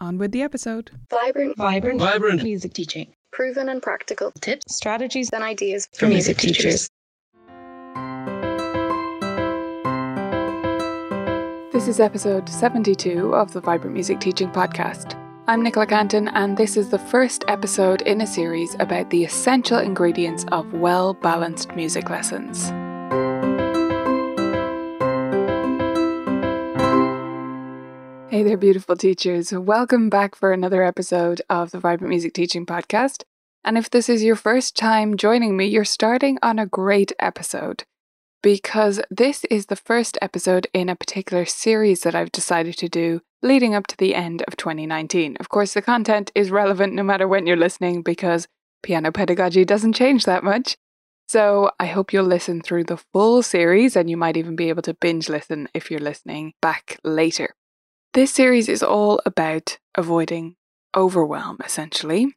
On with the episode. Vibrant, Vibrant, Vibrant. music teaching. proven and practical Tips, strategies and ideas for music teachers. This is episode 72 of the Vibrant Music Teaching Podcast. I'm Nicola Cantan, and this is the first episode in a series about the essential ingredients of well balanced music lessons. Hey there, beautiful teachers. Welcome back for another episode of the Vibrant Music Teaching Podcast. And if this is your first time joining me, you're starting on a great episode because this is the first episode in a particular series that I've decided to do leading up to the end of 2019. Of course, the content is relevant no matter when you're listening because piano pedagogy doesn't change that much. So I hope you'll listen through the full series and you might even be able to binge listen if you're listening back later. This series is all about avoiding overwhelm, essentially,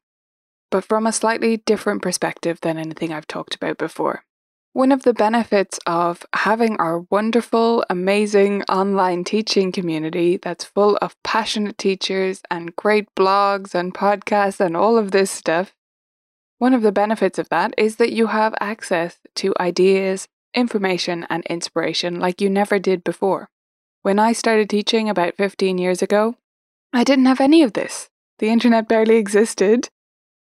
but from a slightly different perspective than anything I've talked about before. One of the benefits of having our wonderful, amazing online teaching community that's full of passionate teachers and great blogs and podcasts and all of this stuff, one of the benefits of that is that you have access to ideas, information, and inspiration like you never did before. When I started teaching about 15 years ago, I didn't have any of this. The internet barely existed,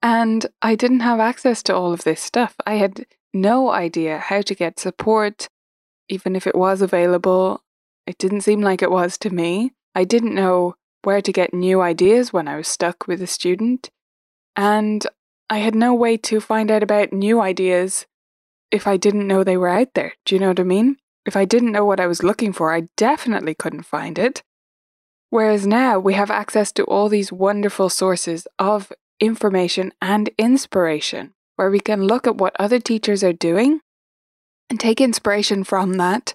and I didn't have access to all of this stuff. I had no idea how to get support, even if it was available. It didn't seem like it was to me. I didn't know where to get new ideas when I was stuck with a student, and I had no way to find out about new ideas if I didn't know they were out there. Do you know what I mean? If I didn't know what I was looking for, I definitely couldn't find it. Whereas now we have access to all these wonderful sources of information and inspiration where we can look at what other teachers are doing and take inspiration from that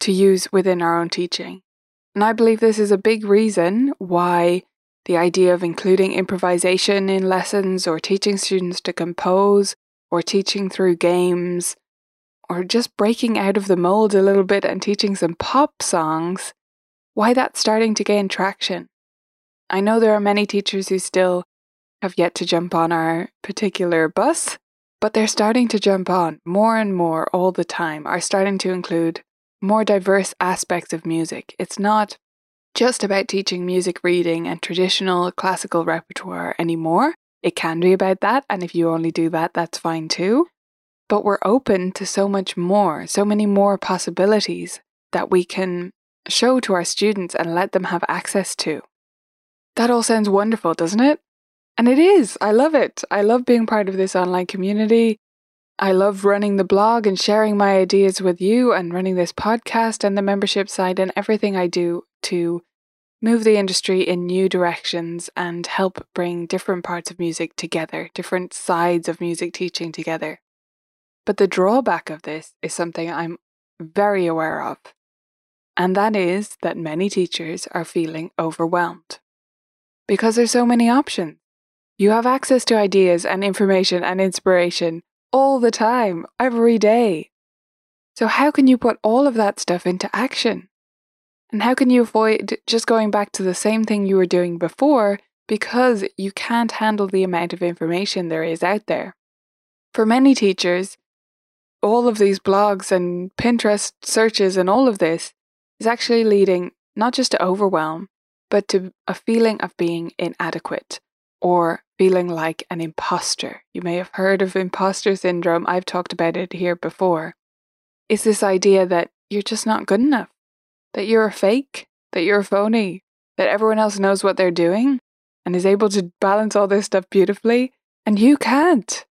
to use within our own teaching. And I believe this is a big reason why the idea of including improvisation in lessons or teaching students to compose or teaching through games or just breaking out of the mold a little bit and teaching some pop songs, why that's starting to gain traction. I know there are many teachers who still have yet to jump on our particular bus, but they're starting to jump on more and more all the time, are starting to include more diverse aspects of music. It's not just about teaching music reading and traditional classical repertoire anymore. It can be about that, and if you only do that, that's fine too. But we're open to so much more, so many more possibilities that we can show to our students and let them have access to. That all sounds wonderful, doesn't it? And it is. I love it. I love being part of this online community. I love running the blog and sharing my ideas with you and running this podcast and the membership site and everything I do to move the industry in new directions and help bring different parts of music together, different sides of music teaching together. But the drawback of this is something I'm very aware of, and that is that many teachers are feeling overwhelmed because there's so many options. You have access to ideas and information and inspiration all the time, every day. So, how can you put all of that stuff into action? And how can you avoid just going back to the same thing you were doing before because you can't handle the amount of information there is out there? For many teachers, all of these blogs and Pinterest searches and all of this is actually leading not just to overwhelm, but to a feeling of being inadequate or feeling like an imposter. You may have heard of imposter syndrome. I've talked about it here before. It's this idea that you're just not good enough, that you're a fake, that you're a phony, that everyone else knows what they're doing and is able to balance all this stuff beautifully, and you can't.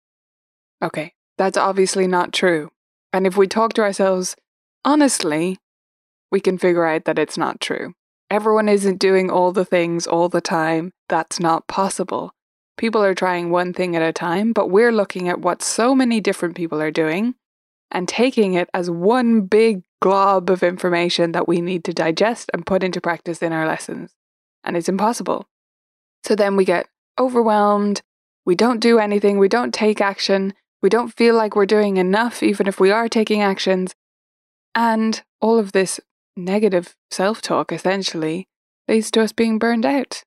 Okay, that's obviously not true. And if we talk to ourselves honestly, we can figure out that it's not true. Everyone isn't doing all the things all the time. That's not possible. People are trying one thing at a time, but we're looking at what so many different people are doing and taking it as one big glob of information that we need to digest and put into practice in our lessons. And it's impossible. So then we get overwhelmed, we don't do anything, we don't take action, we don't feel like we're doing enough, even if we are taking actions. And all of this negative self talk essentially leads to us being burned out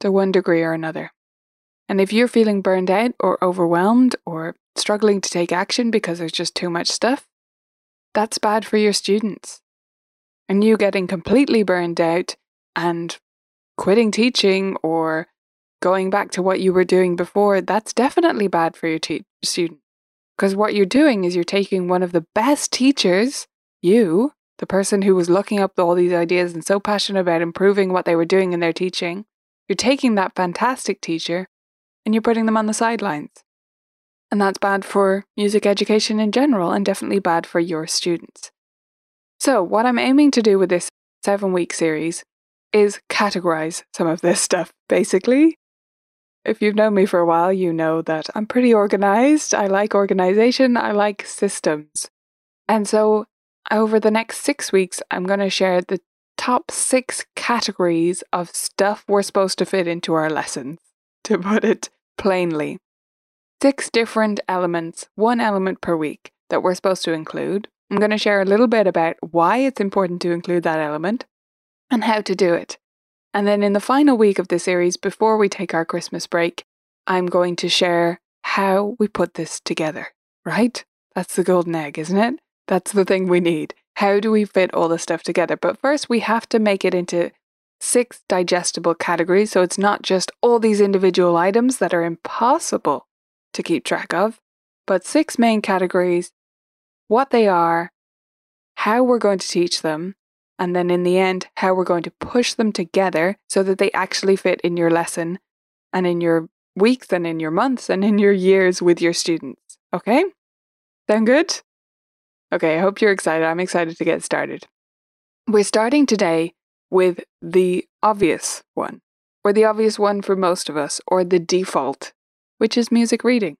to one degree or another. And if you're feeling burned out or overwhelmed or struggling to take action because there's just too much stuff, that's bad for your students. And you getting completely burned out and quitting teaching or going back to what you were doing before, that's definitely bad for your te- student. Because what you're doing is you're taking one of the best teachers, you, the person who was looking up all these ideas and so passionate about improving what they were doing in their teaching, you're taking that fantastic teacher and you're putting them on the sidelines. And that's bad for music education in general and definitely bad for your students. So, what I'm aiming to do with this seven week series is categorize some of this stuff, basically. If you've known me for a while, you know that I'm pretty organized. I like organization, I like systems. And so, over the next six weeks, I'm going to share the top six categories of stuff we're supposed to fit into our lessons, to put it plainly. Six different elements, one element per week, that we're supposed to include. I'm going to share a little bit about why it's important to include that element and how to do it. And then in the final week of the series, before we take our Christmas break, I'm going to share how we put this together, right? That's the golden egg, isn't it? That's the thing we need. How do we fit all this stuff together? But first, we have to make it into six digestible categories. So it's not just all these individual items that are impossible to keep track of, but six main categories what they are, how we're going to teach them, and then in the end, how we're going to push them together so that they actually fit in your lesson and in your weeks and in your months and in your years with your students. Okay? Sound good? Okay, I hope you're excited. I'm excited to get started. We're starting today with the obvious one, or the obvious one for most of us, or the default, which is music reading.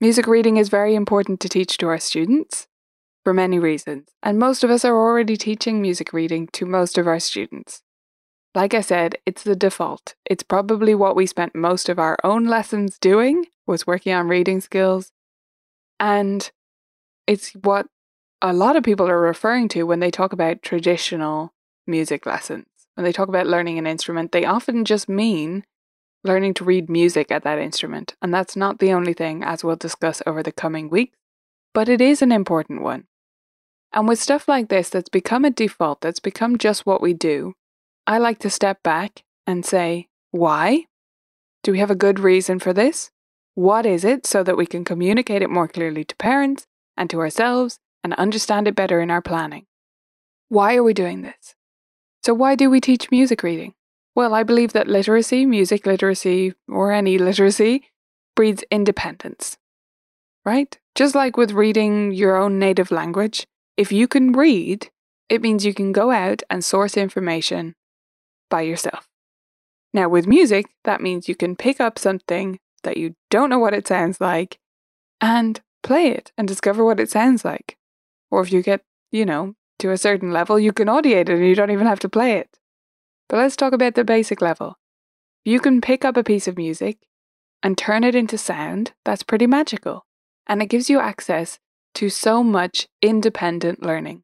Music reading is very important to teach to our students for many reasons, and most of us are already teaching music reading to most of our students. Like I said, it's the default. It's probably what we spent most of our own lessons doing was working on reading skills. And it's what a lot of people are referring to when they talk about traditional music lessons. When they talk about learning an instrument, they often just mean learning to read music at that instrument. And that's not the only thing, as we'll discuss over the coming weeks, but it is an important one. And with stuff like this that's become a default, that's become just what we do, I like to step back and say, why? Do we have a good reason for this? What is it so that we can communicate it more clearly to parents and to ourselves and understand it better in our planning. Why are we doing this? So, why do we teach music reading? Well, I believe that literacy, music literacy, or any literacy, breeds independence. Right? Just like with reading your own native language, if you can read, it means you can go out and source information by yourself. Now, with music, that means you can pick up something that you don't know what it sounds like and play it and discover what it sounds like. Or if you get, you know, to a certain level, you can audiate it and you don't even have to play it. But let's talk about the basic level. You can pick up a piece of music and turn it into sound that's pretty magical. And it gives you access to so much independent learning.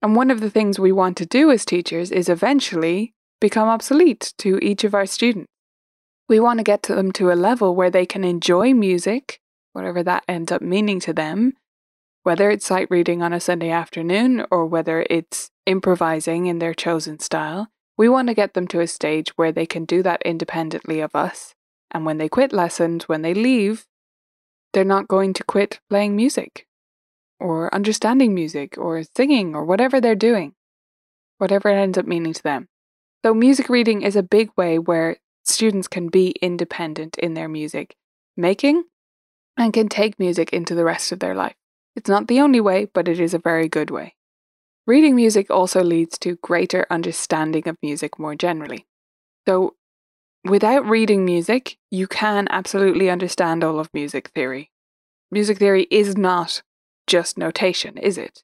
And one of the things we want to do as teachers is eventually become obsolete to each of our students. We want to get to them to a level where they can enjoy music, whatever that ends up meaning to them, whether it's sight reading on a Sunday afternoon or whether it's improvising in their chosen style, we want to get them to a stage where they can do that independently of us And when they quit lessons, when they leave, they're not going to quit playing music or understanding music or singing or whatever they're doing, whatever it ends up meaning to them. So, music reading is a big way where students can be independent in their music making and can take music into the rest of their life. It's not the only way, but it is a very good way. Reading music also leads to greater understanding of music more generally. So, without reading music, you can absolutely understand all of music theory. Music theory is not just notation, is it?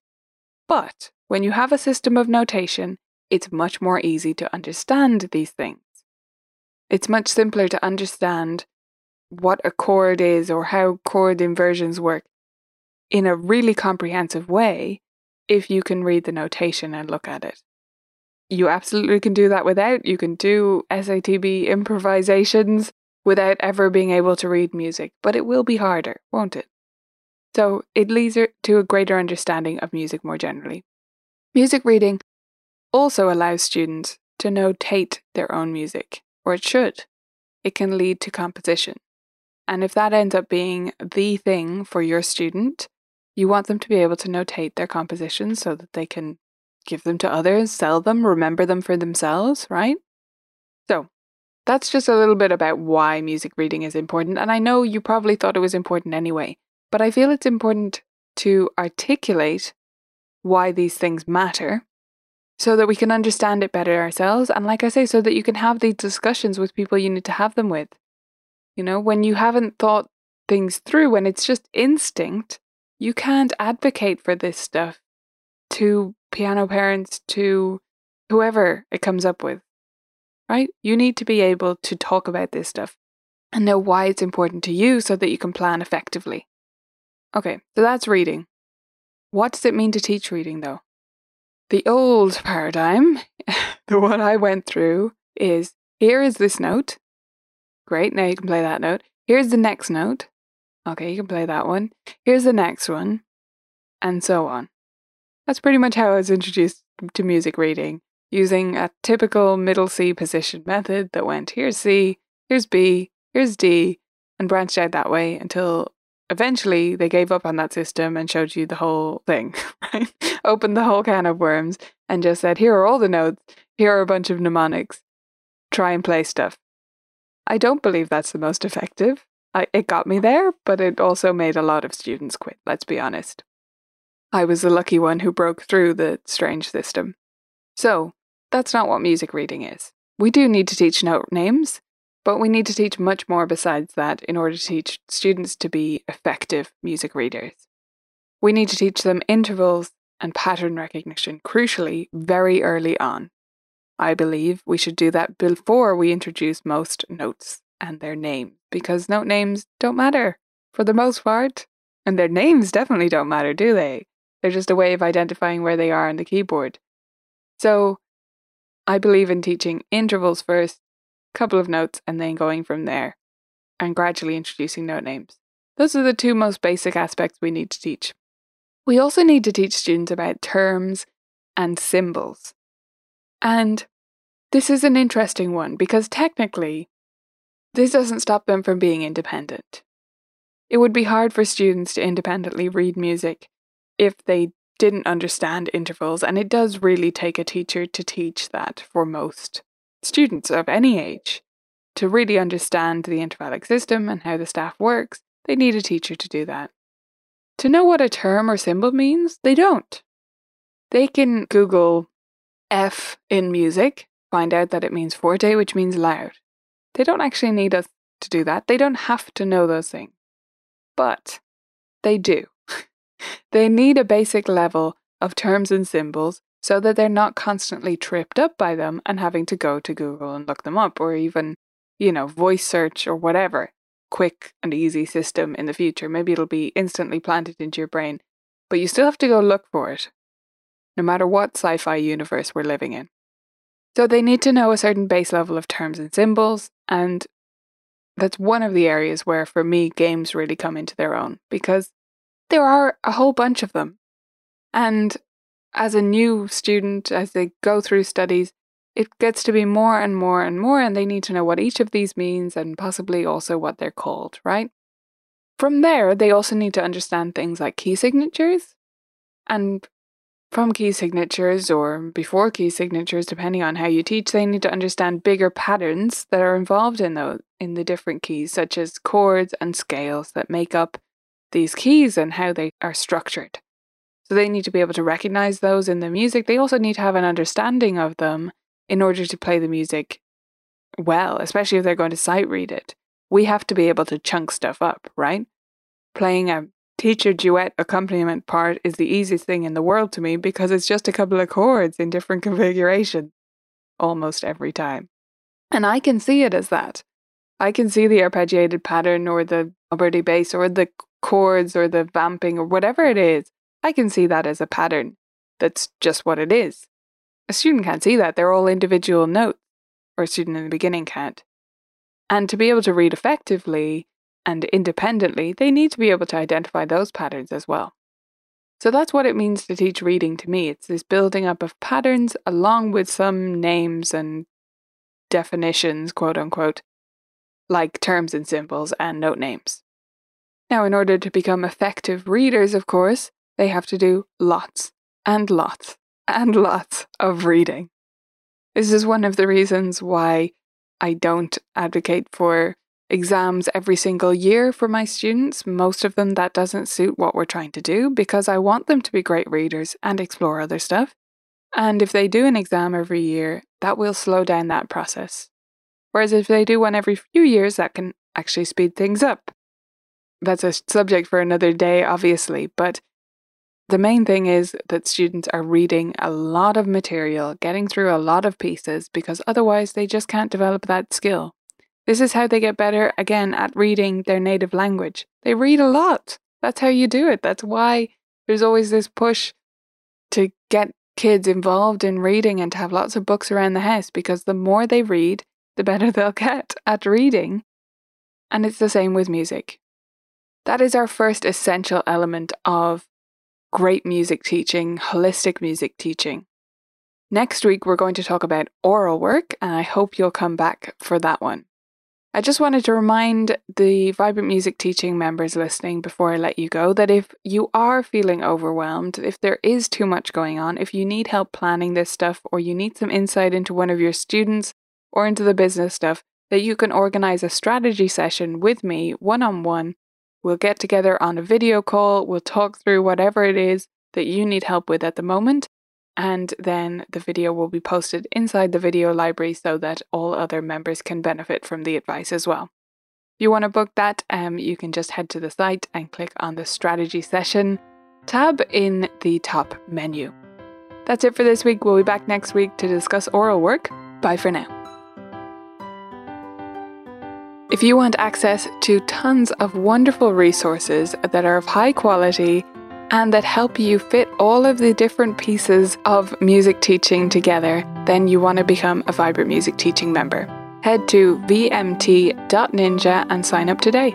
But when you have a system of notation, it's much more easy to understand these things. It's much simpler to understand what a chord is or how chord inversions work in a really comprehensive way if you can read the notation and look at it. You absolutely can do that without. You can do SATB improvisations without ever being able to read music, but it will be harder, won't it? So it leads to a greater understanding of music more generally. Music reading also allows students to notate their own music, or it should. It can lead to composition. And if that ends up being the thing for your student, you want them to be able to notate their compositions so that they can give them to others, sell them, remember them for themselves, right? So, that's just a little bit about why music reading is important. And I know you probably thought it was important anyway, but I feel it's important to articulate why these things matter so that we can understand it better ourselves. And like I say, so that you can have these discussions with people you need to have them with. You know, when you haven't thought things through, when it's just instinct, you can't advocate for this stuff to piano parents, to whoever it comes up with, right? You need to be able to talk about this stuff and know why it's important to you so that you can plan effectively. Okay, so that's reading. What does it mean to teach reading though? The old paradigm, the one I went through, is here is this note. Great, now you can play that note. Here's the next note. Okay, you can play that one. Here's the next one. And so on. That's pretty much how I was introduced to music reading, using a typical middle C position method that went here's C, here's B, here's D, and branched out that way until eventually they gave up on that system and showed you the whole thing, right? Opened the whole can of worms and just said, here are all the notes, here are a bunch of mnemonics, try and play stuff. I don't believe that's the most effective. I, it got me there, but it also made a lot of students quit, let's be honest. I was the lucky one who broke through the strange system. So, that's not what music reading is. We do need to teach note names, but we need to teach much more besides that in order to teach students to be effective music readers. We need to teach them intervals and pattern recognition, crucially, very early on. I believe we should do that before we introduce most notes and their name, because note names don't matter for the most part. And their names definitely don't matter, do they? They're just a way of identifying where they are on the keyboard. So I believe in teaching intervals first couple of notes, and then going from there, and gradually introducing note names. Those are the two most basic aspects we need to teach. We also need to teach students about terms and symbols. And this is an interesting one because technically, this doesn't stop them from being independent. It would be hard for students to independently read music if they didn't understand intervals, and it does really take a teacher to teach that for most students of any age. To really understand the intervallic system and how the staff works, they need a teacher to do that. To know what a term or symbol means, they don't. They can Google F in music, find out that it means forte, which means loud. They don't actually need us to do that. They don't have to know those things. But they do. They need a basic level of terms and symbols so that they're not constantly tripped up by them and having to go to Google and look them up or even, you know, voice search or whatever quick and easy system in the future. Maybe it'll be instantly planted into your brain, but you still have to go look for it, no matter what sci fi universe we're living in. So they need to know a certain base level of terms and symbols, and that's one of the areas where, for me, games really come into their own because there are a whole bunch of them. And as a new student, as they go through studies, it gets to be more and more and more, and they need to know what each of these means and possibly also what they're called, right? From there, they also need to understand things like key signatures. And from key signatures or before key signatures, depending on how you teach, they need to understand bigger patterns that are involved in those in the different keys, such as chords and scales that make up these keys and how they are structured. So they need to be able to recognize those in the music. They also need to have an understanding of them in order to play the music well, especially if they're going to sight read it. We have to be able to chunk stuff up, right? Playing a teacher duet accompaniment part is the easiest thing in the world to me because it's just a couple of chords in different configurations almost every time. And I can see it as that. I can see the arpeggiated pattern or the Alberti bass or the chords or the vamping or whatever it is. I can see that as a pattern. That's just what it is. A student can't see that. They're all individual notes, or a student in the beginning can't. And to be able to read effectively and independently, they need to be able to identify those patterns as well. So that's what it means to teach reading to me. It's this building up of patterns along with some names and definitions, quote unquote, like terms and symbols and note names. Now, in order to become effective readers, of course, they have to do lots and lots and lots of reading. This is one of the reasons why I don't advocate for exams every single year for my students. Most of them, that doesn't suit what we're trying to do because I want them to be great readers and explore other stuff. And if they do an exam every year, that will slow down that process. Whereas if they do one every few years, that can actually speed things up. That's a subject for another day, obviously, but the main thing is that students are reading a lot of material, getting through a lot of pieces, because otherwise they just can't develop that skill. This is how they get better, again, at reading their native language. They read a lot. That's how you do it. That's why there's always this push to get kids involved in reading and to have lots of books around the house, because the more they read, the better they'll get at reading. And it's the same with music. That is our first essential element of great music teaching, holistic music teaching. Next week, we're going to talk about oral work, and I hope you'll come back for that one. I just wanted to remind the Vibrant Music Teaching members listening before I let you go that if you are feeling overwhelmed, if there is too much going on, if you need help planning this stuff, or you need some insight into one of your students or into the business stuff, that you can organize a strategy session with me one on one We'll get together on a video call, we'll talk through whatever it is that you need help with at the moment, and then the video will be posted inside the video library so that all other members can benefit from the advice as well. If you want to book that, um, you can just head to the site and click on the strategy session tab in the top menu. That's it for this week. We'll be back next week to discuss oral work. Bye for now. If you want access to tons of wonderful resources that are of high quality and that help you fit all of the different pieces of music teaching together, then you want to become a Vibrant Music Teaching member. Head to vmt.ninja and sign up today.